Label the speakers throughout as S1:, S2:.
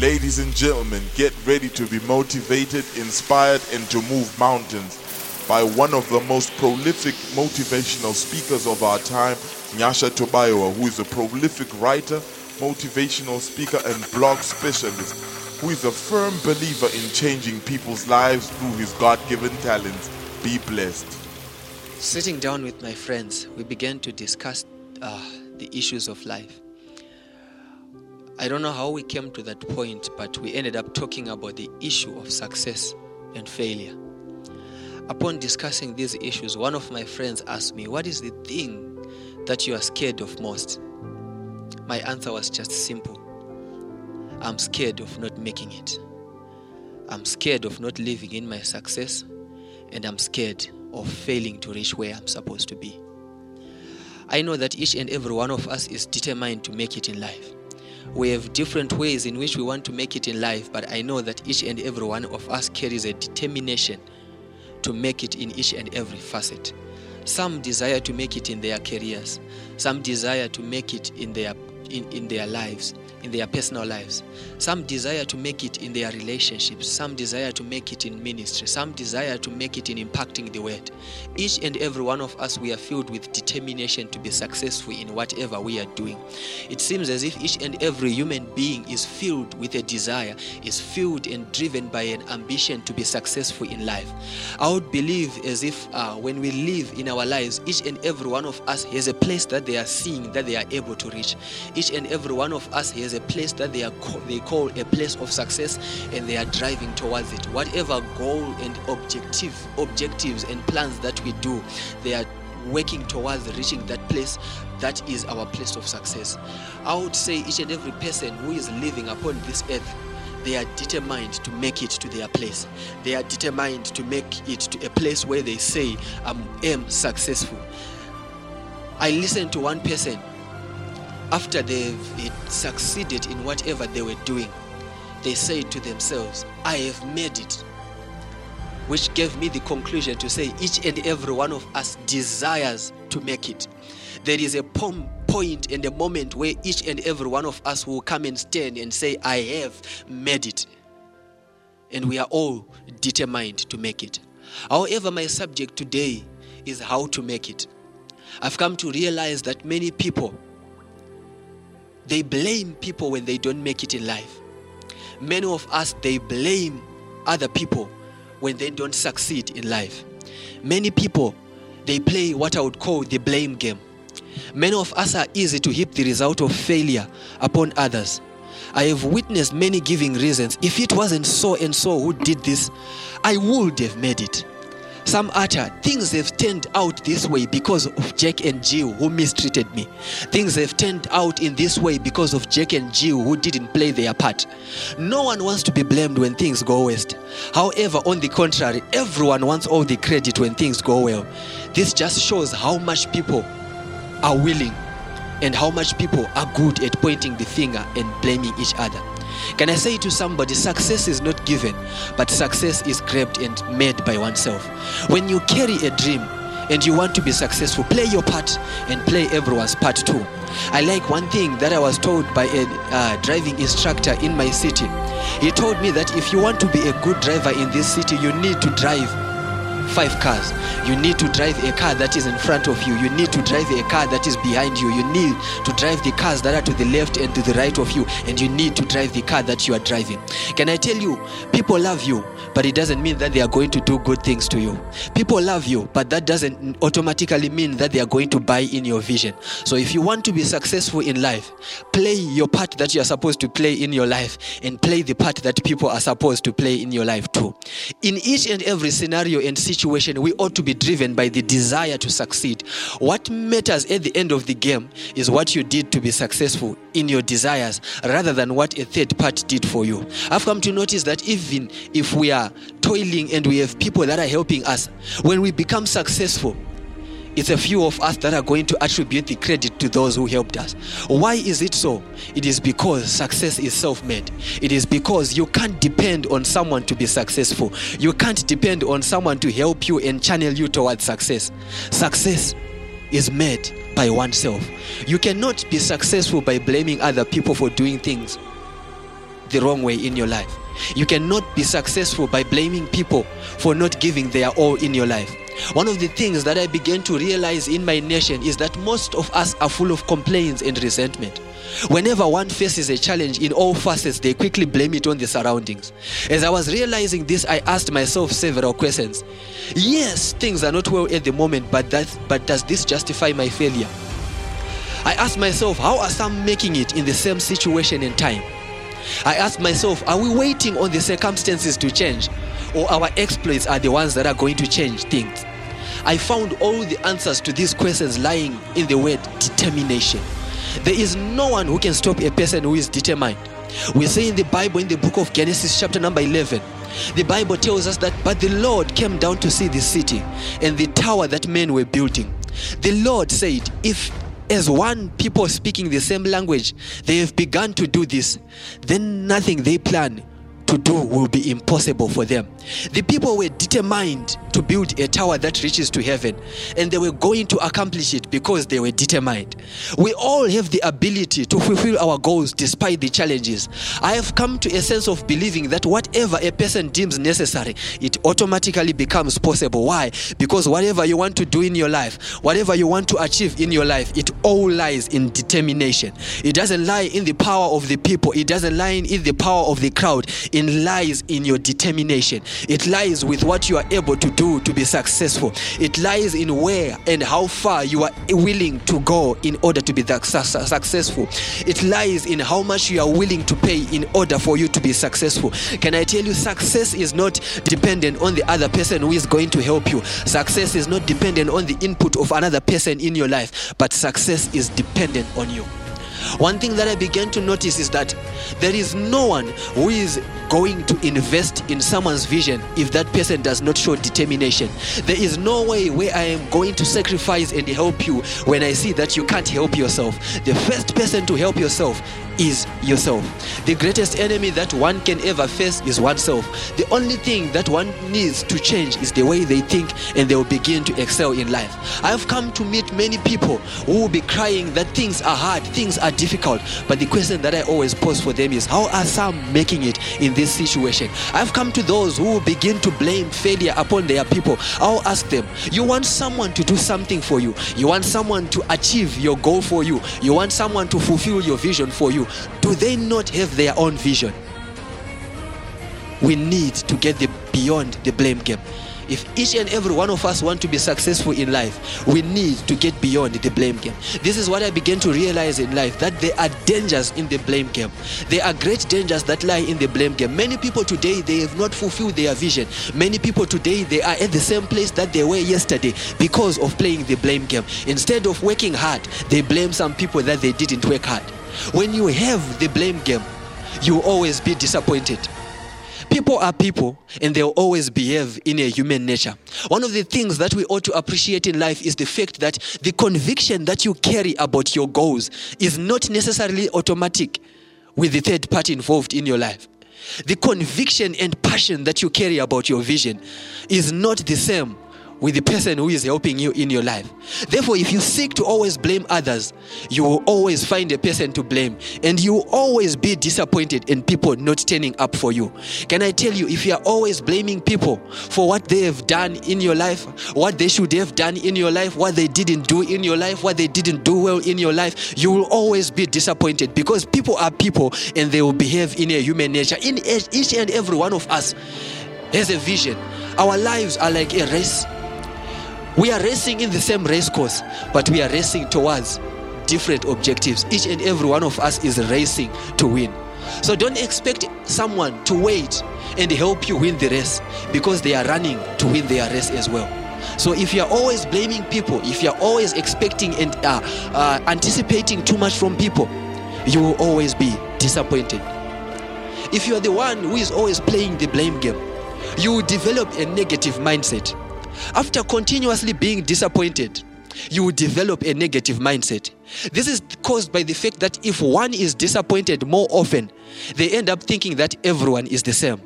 S1: Ladies and gentlemen, get ready to be motivated, inspired, and to move mountains by one of the most prolific motivational speakers of our time, Nyasha Tobayo, who is a prolific writer, motivational speaker, and blog specialist, who is a firm believer in changing people's lives through his God given talents. Be blessed.
S2: Sitting down with my friends, we began to discuss uh, the issues of life. I don't know how we came to that point, but we ended up talking about the issue of success and failure. Upon discussing these issues, one of my friends asked me, What is the thing that you are scared of most? My answer was just simple I'm scared of not making it. I'm scared of not living in my success, and I'm scared of failing to reach where I'm supposed to be. I know that each and every one of us is determined to make it in life. We have different ways in which we want to make it in life, but I know that each and every one of us carries a determination to make it in each and every facet. Some desire to make it in their careers, some desire to make it in their in, in their lives, in their personal lives. Some desire to make it in their relationships. Some desire to make it in ministry. Some desire to make it in impacting the world. Each and every one of us, we are filled with determination to be successful in whatever we are doing. It seems as if each and every human being is filled with a desire, is filled and driven by an ambition to be successful in life. I would believe as if uh, when we live in our lives, each and every one of us has a place that they are seeing that they are able to reach. Each and every one of us has a place that they are they call a place of success, and they are driving towards it. Whatever goal and objective objectives and plans that we do, they are working towards reaching that place that is our place of success. I would say each and every person who is living upon this earth they are determined to make it to their place. They are determined to make it to a place where they say, I am successful. I listened to one person after they've succeeded in whatever they were doing. They said to themselves, I have made it. Which gave me the conclusion to say each and every one of us desires to make it. There is a point and a moment where each and every one of us will come and stand and say, I have made it. And we are all determined to make it. However, my subject today is how to make it. I've come to realize that many people they blame people when they don't make it in life. Many of us they blame other people when they don't succeed in life. Many people they play what I would call the blame game. Many of us are easy to heap the result of failure upon others. I have witnessed many giving reasons. If it wasn't so and so who did this, I would have made it. Some utter things have turned out this way because of Jack and Jill who mistreated me. Things have turned out in this way because of Jack and Jill who didn't play their part. No one wants to be blamed when things go west. However, on the contrary, everyone wants all the credit when things go well. This just shows how much people are willing and how much people are good at pointing the finger and blaming each other. Can I say to somebody, success is not given, but success is grabbed and made by oneself. When you carry a dream and you want to be successful, play your part and play everyone's part too. I like one thing that I was told by a uh, driving instructor in my city. He told me that if you want to be a good driver in this city, you need to drive five cars. You need to drive a car that is in front of you. You need to drive a car that is behind you. You need to drive the cars that are to the left and to the right of you. And you need to drive the car that you are driving. Can I tell you, people love you, but it doesn't mean that they are going to do good things to you. People love you, but that doesn't automatically mean that they are going to buy in your vision. So if you want to be successful in life, play your part that you are supposed to play in your life and play the part that people are supposed to play in your life too. In each and every scenario and situation, we ought to be driven by the desire to succeed. What matters at the end of the game is what you did to be successful in your desires rather than what a third party did for you. I've come to notice that even if we are toiling and we have people that are helping us, when we become successful, it's a few of us that are going to attribute the credit to those who helped us. Why is it so? It is because success is self made. It is because you can't depend on someone to be successful. You can't depend on someone to help you and channel you towards success. Success is made by oneself. You cannot be successful by blaming other people for doing things the wrong way in your life. You cannot be successful by blaming people for not giving their all in your life. One of the things that I began to realize in my nation is that most of us are full of complaints and resentment. Whenever one faces a challenge in all facets, they quickly blame it on the surroundings. As I was realizing this, I asked myself several questions. Yes, things are not well at the moment, but that but does this justify my failure? I asked myself, how are some making it in the same situation and time? I asked myself, are we waiting on the circumstances to change, or our exploits are the ones that are going to change things? I found all the answers to these questions lying in the word determination. There is no one who can stop a person who is determined. We say in the Bible, in the book of Genesis, chapter number 11, the Bible tells us that, but the Lord came down to see the city and the tower that men were building. The Lord said, if as one people speaking the same language, they have begun to do this, then nothing they plan to do will be impossible for them. The people were determined to build a tower that reaches to heaven, and they were going to accomplish it because they were determined. We all have the ability to fulfill our goals despite the challenges. I have come to a sense of believing that whatever a person deems necessary, automatically becomes possible. Why? Because whatever you want to do in your life, whatever you want to achieve in your life, it all lies in determination. It doesn't lie in the power of the people, it doesn't lie in the power of the crowd. It lies in your determination. It lies with what you are able to do to be successful. It lies in where and how far you are willing to go in order to be successful. It lies in how much you are willing to pay in order for you to be successful. Can I tell you, success is not dependent on the other person who is going to help you. Success is not dependent on the input of another person in your life, but success is dependent on you. One thing that I began to notice is that there is no one who is going to invest in someone's vision if that person does not show determination. There is no way where I am going to sacrifice and help you when I see that you can't help yourself. The first person to help yourself is yourself. The greatest enemy that one can ever face is oneself. The only thing that one needs to change is the way they think and they will begin to excel in life. I have come to meet many people who will be crying that things are hard, things are difficult. But the question that I always pose for them is how are some making it in this situation? I've come to those who begin to blame failure upon their people. I'll ask them, you want someone to do something for you, you want someone to achieve your goal for you, you want someone to fulfill your vision for you. Do they not have their own vision? We need to get the, beyond the blame game. If each and every one of us want to be successful in life, we need to get beyond the blame game. This is what I began to realize in life that there are dangers in the blame game. There are great dangers that lie in the blame game. Many people today they have not fulfilled their vision. Many people today they are at the same place that they were yesterday because of playing the blame game. Instead of working hard, they blame some people that they didn't work hard. When you have the blame game, you will always be disappointed. People are people and they'll always behave in a human nature. One of the things that we ought to appreciate in life is the fact that the conviction that you carry about your goals is not necessarily automatic with the third party involved in your life. The conviction and passion that you carry about your vision is not the same with the person who is helping you in your life. Therefore, if you seek to always blame others, you will always find a person to blame and you will always be disappointed in people not turning up for you. Can I tell you, if you are always blaming people for what they have done in your life, what they should have done in your life, what they didn't do in your life, what they didn't do well in your life, you will always be disappointed because people are people and they will behave in a human nature. In each and every one of us has a vision. Our lives are like a race we are racing in the same race course, but we are racing towards different objectives. Each and every one of us is racing to win. So don't expect someone to wait and help you win the race because they are running to win their race as well. So if you're always blaming people, if you're always expecting and uh, uh, anticipating too much from people, you will always be disappointed. If you are the one who is always playing the blame game, you will develop a negative mindset. After continuously being disappointed, you will develop a negative mindset. This is caused by the fact that if one is disappointed more often, they end up thinking that everyone is the same.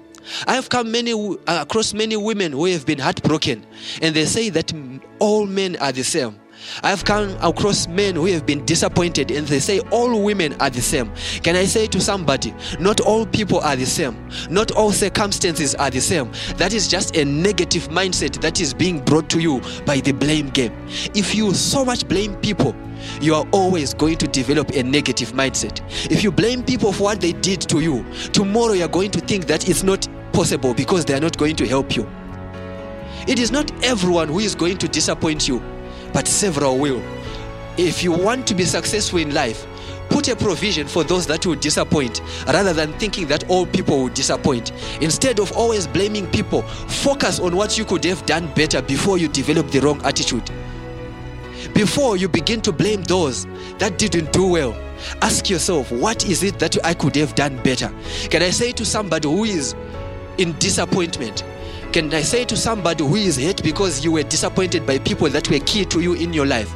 S2: I have come many uh, across many women who have been heartbroken, and they say that all men are the same. I've come across men who have been disappointed and they say all women are the same. Can I say to somebody, not all people are the same, not all circumstances are the same. That is just a negative mindset that is being brought to you by the blame game. If you so much blame people, you are always going to develop a negative mindset. If you blame people for what they did to you, tomorrow you're going to think that it's not possible because they are not going to help you. It is not everyone who is going to disappoint you, but several will. If you want to be successful in life, put a provision for those that will disappoint rather than thinking that all people will disappoint. Instead of always blaming people, focus on what you could have done better before you develop the wrong attitude. Before you begin to blame those that didn't do well, ask yourself, what is it that I could have done better? Can I say to somebody who is in disappointment, can I say to somebody who is hurt because you were disappointed by people that were key to you in your life?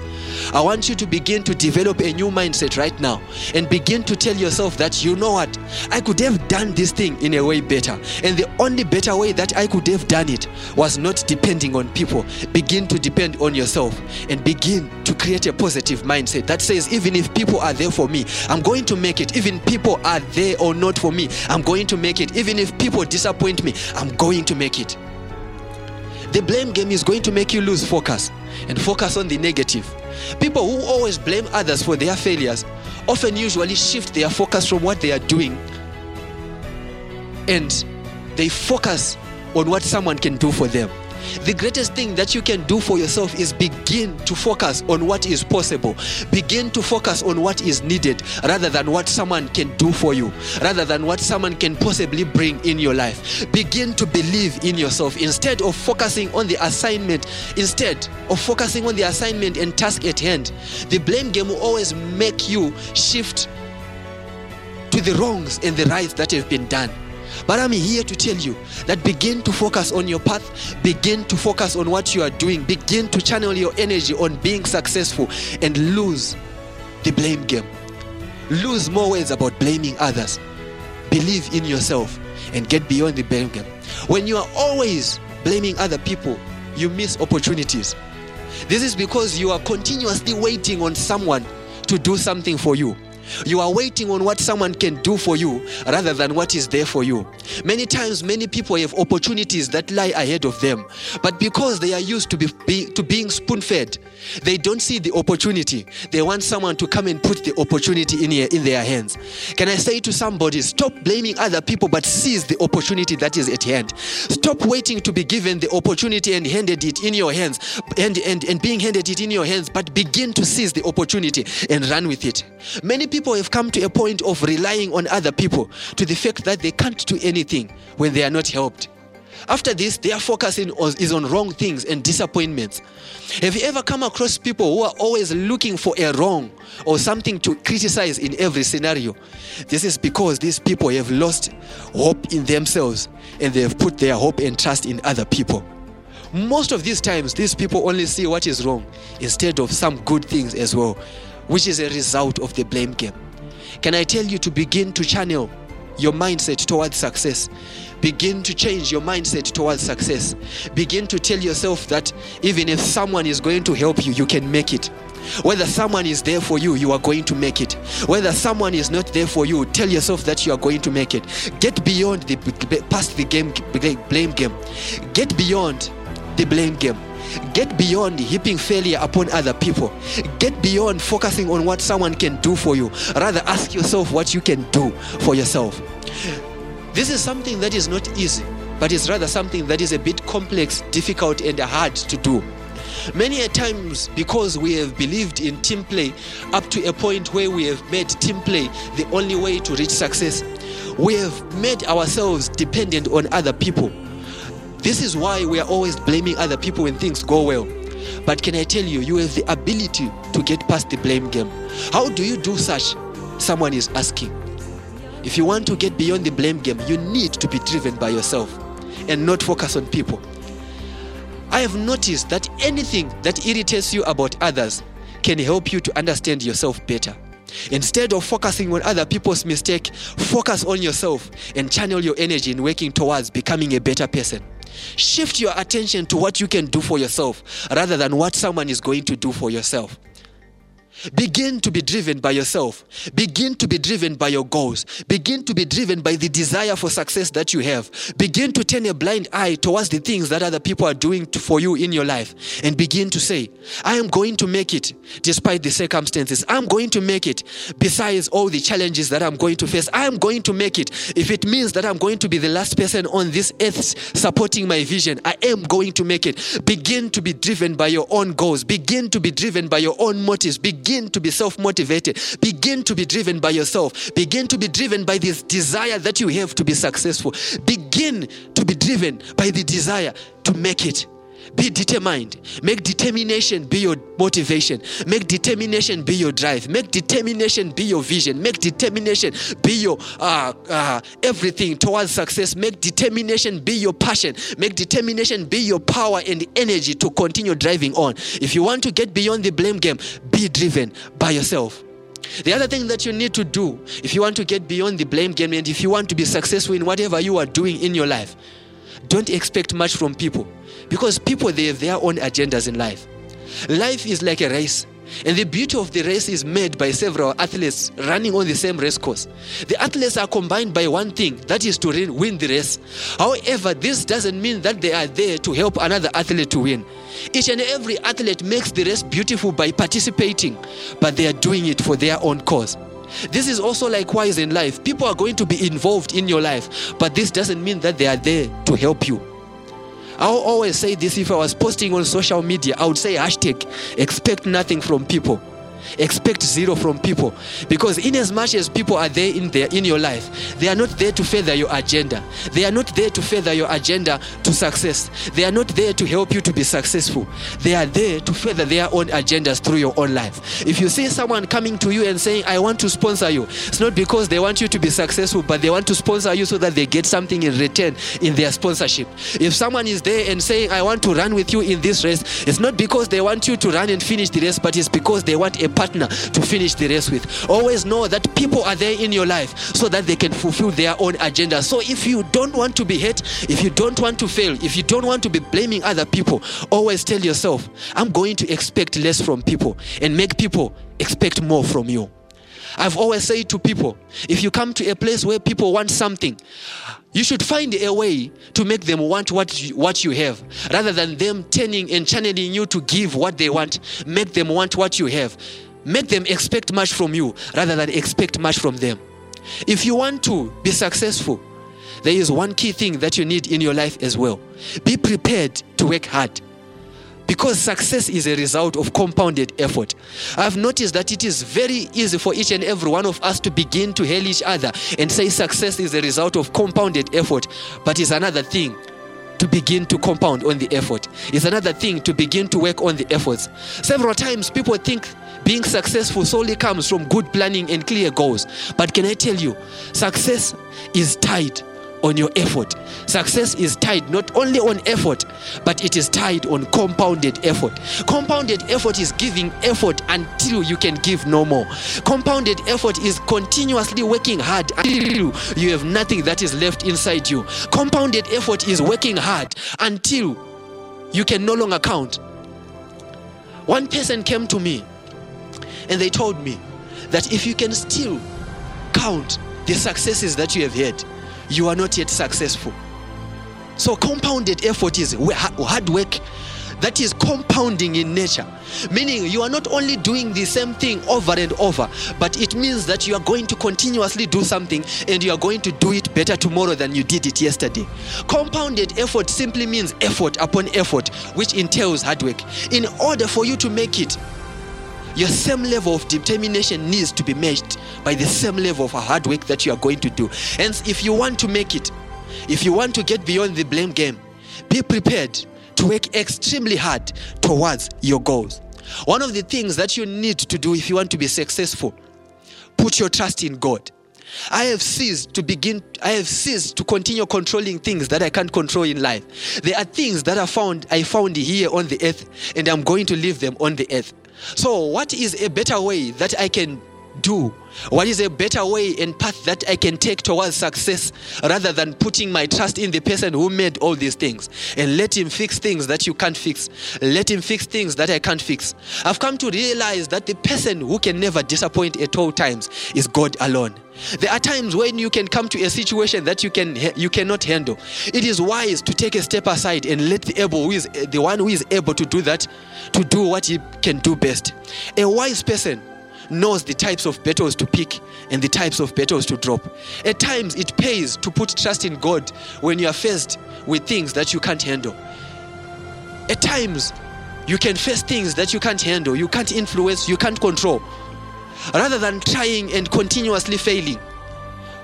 S2: I want you to begin to develop a new mindset right now and begin to tell yourself that you know what, I could have done this thing in a way better. And the only better way that I could have done it was not depending on people. Begin to depend on yourself and begin to create a positive mindset that says, even if people are there for me, I'm going to make it. Even if people are there or not for me, I'm going to make it. Even if people disappoint me, I'm going to make it. The blame game is going to make you lose focus and focus on the negative. People who always blame others for their failures often usually shift their focus from what they are doing and they focus on what someone can do for them. The greatest thing that you can do for yourself is begin to focus on what is possible. Begin to focus on what is needed rather than what someone can do for you, rather than what someone can possibly bring in your life. Begin to believe in yourself instead of focusing on the assignment, instead of focusing on the assignment and task at hand. The blame game will always make you shift to the wrongs and the rights that have been done. But I'm here to tell you that begin to focus on your path, begin to focus on what you are doing, begin to channel your energy on being successful and lose the blame game. Lose more words about blaming others. Believe in yourself and get beyond the blame game. When you are always blaming other people, you miss opportunities. This is because you are continuously waiting on someone to do something for you. You are waiting on what someone can do for you rather than what is there for you. Many times, many people have opportunities that lie ahead of them, but because they are used to, be, be to being spoon fed, they don't see the opportunity. They want someone to come and put the opportunity in, here, in their hands. Can I say to somebody, stop blaming other people but seize the opportunity that is at hand? Stop waiting to be given the opportunity and handed it in your hands and, and, and being handed it in your hands, but begin to seize the opportunity and run with it. Many people have come to a point of relying on other people to the fact that they can't do anything when they are not helped. After this, their focus is on wrong things and disappointments. Have you ever come across people who are always looking for a wrong or something to criticize in every scenario? This is because these people have lost hope in themselves and they have put their hope and trust in other people. Most of these times, these people only see what is wrong instead of some good things as well, which is a result of the blame game. Can I tell you to begin to channel your mindset towards success? Begin to change your mindset towards success. Begin to tell yourself that even if someone is going to help you, you can make it. Whether someone is there for you, you are going to make it. Whether someone is not there for you, tell yourself that you are going to make it. Get beyond the past the game blame game. Get beyond the blame game. Get beyond heaping failure upon other people. Get beyond focusing on what someone can do for you. Rather, ask yourself what you can do for yourself. This is something that is not easy, but it's rather something that is a bit complex, difficult, and hard to do. Many a times, because we have believed in team play up to a point where we have made team play the only way to reach success, we have made ourselves dependent on other people. This is why we are always blaming other people when things go well. But can I tell you, you have the ability to get past the blame game. How do you do such? Someone is asking. If you want to get beyond the blame game, you need to be driven by yourself and not focus on people. I have noticed that anything that irritates you about others can help you to understand yourself better. Instead of focusing on other people's mistake, focus on yourself and channel your energy in working towards becoming a better person. Shift your attention to what you can do for yourself rather than what someone is going to do for yourself. Begin to be driven by yourself. Begin to be driven by your goals. Begin to be driven by the desire for success that you have. Begin to turn a blind eye towards the things that other people are doing to, for you in your life. And begin to say, I am going to make it despite the circumstances. I'm going to make it besides all the challenges that I'm going to face. I am going to make it. If it means that I'm going to be the last person on this earth supporting my vision, I am going to make it. Begin to be driven by your own goals. Begin to be driven by your own motives. Begin to be self motivated. Begin to be driven by yourself. Begin to be driven by this desire that you have to be successful. Begin to be driven by the desire to make it. Be determined. Make determination be your motivation. Make determination be your drive. Make determination be your vision. Make determination be your uh, uh, everything towards success. Make determination be your passion. Make determination be your power and energy to continue driving on. If you want to get beyond the blame game, be driven by yourself. The other thing that you need to do if you want to get beyond the blame game and if you want to be successful in whatever you are doing in your life, don't expect much from people because people they have their own agendas in life life is like a race and the beauty of the race is made by several athletes running on the same race course. The athletes are combined by one thing that is to win the race. However, this doesn't mean that they are there to help another athlete to win. Each and every athlete makes the race beautiful by participating, but they are doing it for their own cause. This is also likewise in life. People are going to be involved in your life, but this doesn't mean that they are there to help you. I'll always say this if I was posting on social media, I would say hashtag expect nothing from people expect zero from people. Because in as much as people are there in there in your life they are not there to further your agenda. They are not there to further your agenda to success. They are not there to help you to be successful. They are there to further their own agendas through your own life. If you see someone coming to you and saying i want to sponsor you it's not because they want you to be successful but they want to sponsor you so that they get something in return in their sponsorship. If someone is there and saying i want to run with you in this race it's not because they want you to run and finish the race but it's because they want a partner to finish the race with. Always know that people are there in your life so that they can fulfill their own agenda. So if you don't want to be hurt, if you don't want to fail, if you don't want to be blaming other people, always tell yourself, I'm going to expect less from people and make people expect more from you. I've always said to people, if you come to a place where people want something, you should find a way to make them want what you, what you have rather than them turning and channeling you to give what they want. Make them want what you have. Make them expect much from you rather than expect much from them. If you want to be successful, there is one key thing that you need in your life as well. Be prepared to work hard because success is a result of compounded effort. I've noticed that it is very easy for each and every one of us to begin to hail each other and say success is a result of compounded effort, but it's another thing to begin to compound on the effort. It's another thing to begin to work on the efforts. Several times people think being successful solely comes from good planning and clear goals. But can I tell you, success is tied on your effort. Success is tied not only on effort, but it is tied on compounded effort. Compounded effort is giving effort until you can give no more. Compounded effort is continuously working hard until you have nothing that is left inside you. Compounded effort is working hard until you can no longer count. One person came to me and they told me that if you can still count the successes that you have had, you are not yet successful. So, compounded effort is hard work that is compounding in nature. Meaning, you are not only doing the same thing over and over, but it means that you are going to continuously do something and you are going to do it better tomorrow than you did it yesterday. Compounded effort simply means effort upon effort, which entails hard work. In order for you to make it, your same level of determination needs to be matched by the same level of hard work that you are going to do. Hence, if you want to make it, if you want to get beyond the blame game, be prepared to work extremely hard towards your goals. One of the things that you need to do if you want to be successful, put your trust in God. I have ceased to begin, I have ceased to continue controlling things that I can't control in life. There are things that I found, I found here on the earth, and I'm going to leave them on the earth. So, what is a better way that I can do? What is a better way and path that I can take towards success rather than putting my trust in the person who made all these things and let him fix things that you can't fix? Let him fix things that I can't fix. I've come to realize that the person who can never disappoint at all times is God alone. There are times when you can come to a situation that you can you cannot handle. It is wise to take a step aside and let the able who is the one who is able to do that to do what he can do best. A wise person knows the types of battles to pick and the types of battles to drop. At times it pays to put trust in God when you are faced with things that you can't handle. At times you can face things that you can't handle, you can't influence, you can't control. Rather than trying and continuously failing,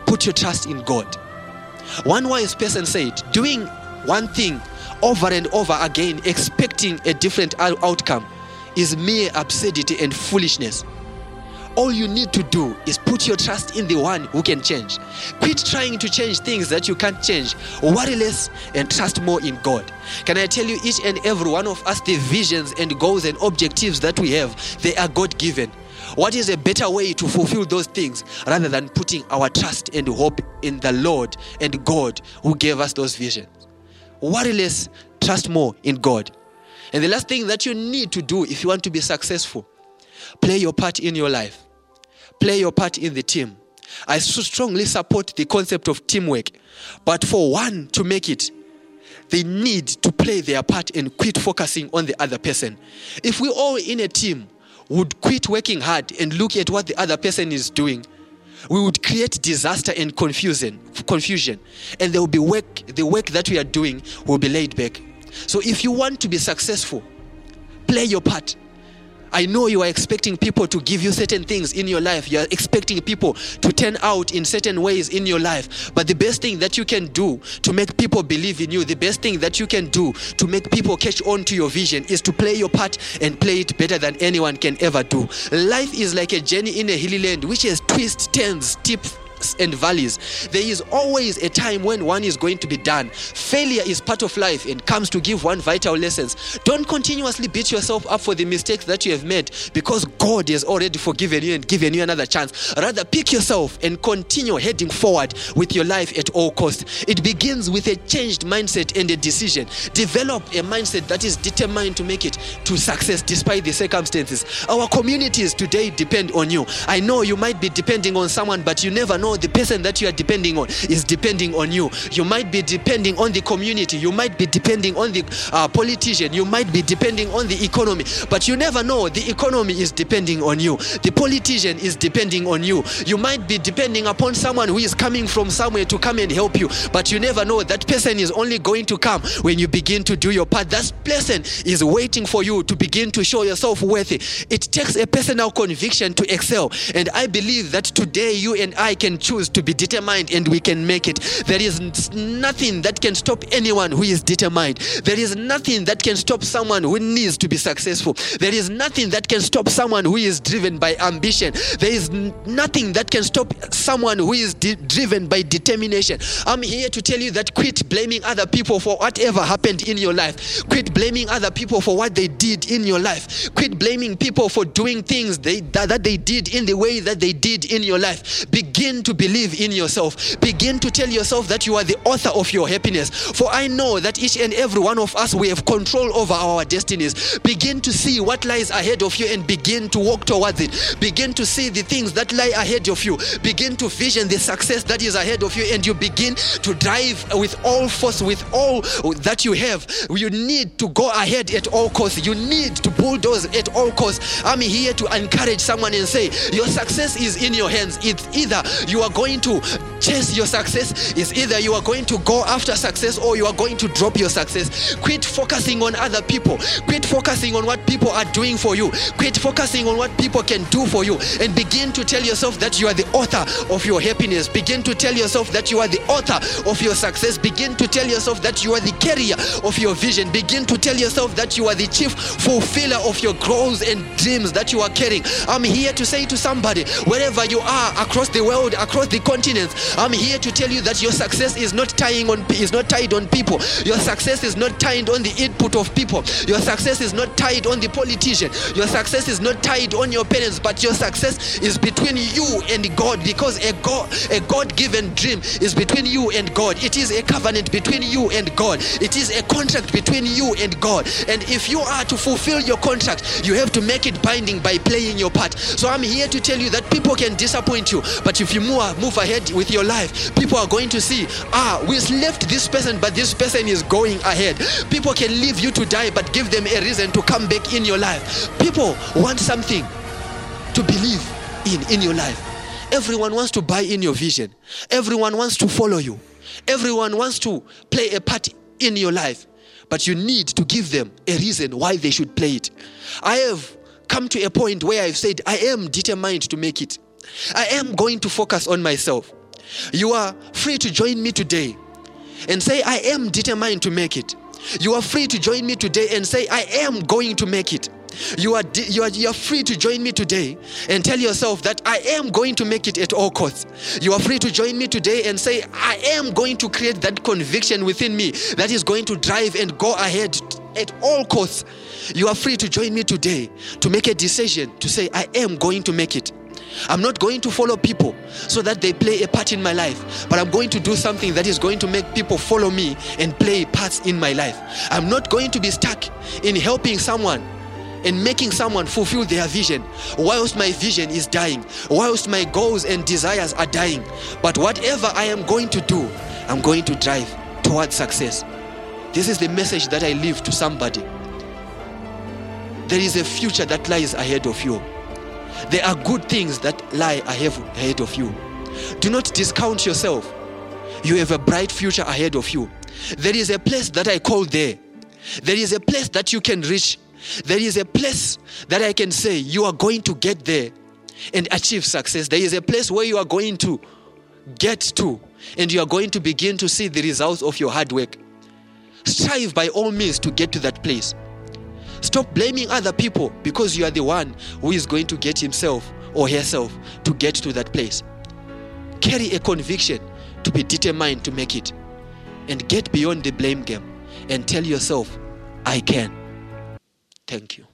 S2: put your trust in God. One wise person said, doing one thing over and over again, expecting a different outcome, is mere absurdity and foolishness. All you need to do is put your trust in the one who can change. Quit trying to change things that you can't change. Worry less and trust more in God. Can I tell you, each and every one of us, the visions and goals and objectives that we have, they are God given. What is a better way to fulfill those things rather than putting our trust and hope in the Lord and God who gave us those visions? Worry less, trust more in God. And the last thing that you need to do if you want to be successful, play your part in your life. Play your part in the team. I strongly support the concept of teamwork. But for one to make it, they need to play their part and quit focusing on the other person. If we all in a team would quit working hard and look at what the other person is doing, we would create disaster and confusion confusion. And there will be work the work that we are doing will be laid back. So if you want to be successful play your part I know you are expecting people to give you certain things in your life. You are expecting people to turn out in certain ways in your life. But the best thing that you can do to make people believe in you, the best thing that you can do to make people catch on to your vision is to play your part and play it better than anyone can ever do. Life is like a journey in a hilly land which has twists, turns, and valleys. There is always a time when one is going to be done. Failure is part of life and comes to give one vital lessons. Don't continuously beat yourself up for the mistakes that you have made because God has already forgiven you and given you another chance. Rather, pick yourself and continue heading forward with your life at all costs. It begins with a changed mindset and a decision. Develop a mindset that is determined to make it to success despite the circumstances. Our communities today depend on you. I know you might be depending on someone, but you never know the person that you are depending on is depending on you. You might be depending on the community, you might be depending on the uh, politician, you might be depending on the economy, but you never know the economy is depending on you. The politician is depending on you. You might be depending upon someone who is coming from somewhere to come and help you, but you never know that person is only going to come when you begin to do your part. That person is waiting for you to begin to show yourself worthy. It takes a personal conviction to excel, and I believe that today you and I can choose to be determined and we can make it. There is nothing that can stop anyone who is determined. There is nothing that can stop someone who needs to be successful. There is nothing that can stop someone who is driven by ambition. There is nothing that can stop someone who is de- driven by determination. I'm here to tell you that quit blaming other people for whatever happened in your life. Quit blaming other people for what they did in your life. Quit blaming people for doing things they, that, that they did in the way that they did in your life. Begin to believe in yourself. Begin to tell yourself that you are the author of your happiness. For I know that each and every one of us, we have control over our destinies. Begin to see what lies ahead of you and begin to walk towards it. Begin to see the things that lie ahead of you. Begin to vision the success that is ahead of you and you begin to drive with all force, with all that you have. You need to go ahead at all costs. You need to bulldoze at all costs. I'm here to encourage someone and say, Your success is in your hands. It's either you are going to chase your success, is either you are going to go after success or you are going to drop your success. Quit focusing on other people. Quit focusing on what people are doing for you. Quit focusing on what people can do for you and begin to tell yourself that you are the author of your happiness. Begin to tell yourself that you are the author of your success. Begin to tell yourself that you are the carrier of your vision. Begin to tell yourself that you are the chief fulfiller of your goals and dreams that you are carrying. I'm here to say to somebody, wherever you are across the world, across the continents. I'm here to tell you that your success is not tying on is not tied on people. Your success is not tied on the input of people. Your success is not tied on the politician. Your success is not tied on your parents, but your success is between you and God because a God a God-given dream is between you and God. It is a covenant between you and God. It is a contract between you and God. And if you are to fulfill your contract, you have to make it binding by playing your part. So I'm here to tell you that people can disappoint you, but if you move, move ahead with your life, people are going to see, ah, we left this person, but this person is going ahead. People can leave you to die, but give them a reason to come back in your life. People want something to believe in in your life. Everyone wants to buy in your vision. Everyone wants to follow you. Everyone wants to play a part in your life. But you need to give them a reason why they should play it. I have come to a point where I've said, I am determined to make it. I am going to focus on myself. You are free to join me today and say, I am determined to make it. You are free to join me today and say, I am going to make it. You are, you, are, you are free to join me today and tell yourself that I am going to make it at all costs. You are free to join me today and say, I am going to create that conviction within me that is going to drive and go ahead at all costs. You are free to join me today to make a decision to say, I am going to make it. I'm not going to follow people so that they play a part in my life, but I'm going to do something that is going to make people follow me and play parts in my life. I'm not going to be stuck in helping someone and making someone fulfill their vision whilst my vision is dying, whilst my goals and desires are dying. But whatever I am going to do, I'm going to drive towards success. This is the message that I leave to somebody. There is a future that lies ahead of you. There are good things that lie ahead of you. Do not discount yourself. You have a bright future ahead of you. There is a place that I call there. There is a place that you can reach there is a place that I can say you are going to get there and achieve success. There is a place where you are going to get to and you are going to begin to see the results of your hard work. Strive by all means to get to that place. Stop blaming other people because you are the one who is going to get himself or herself to get to that place. Carry a conviction to be determined to make it and get beyond the blame game and tell yourself, I can. Thank you.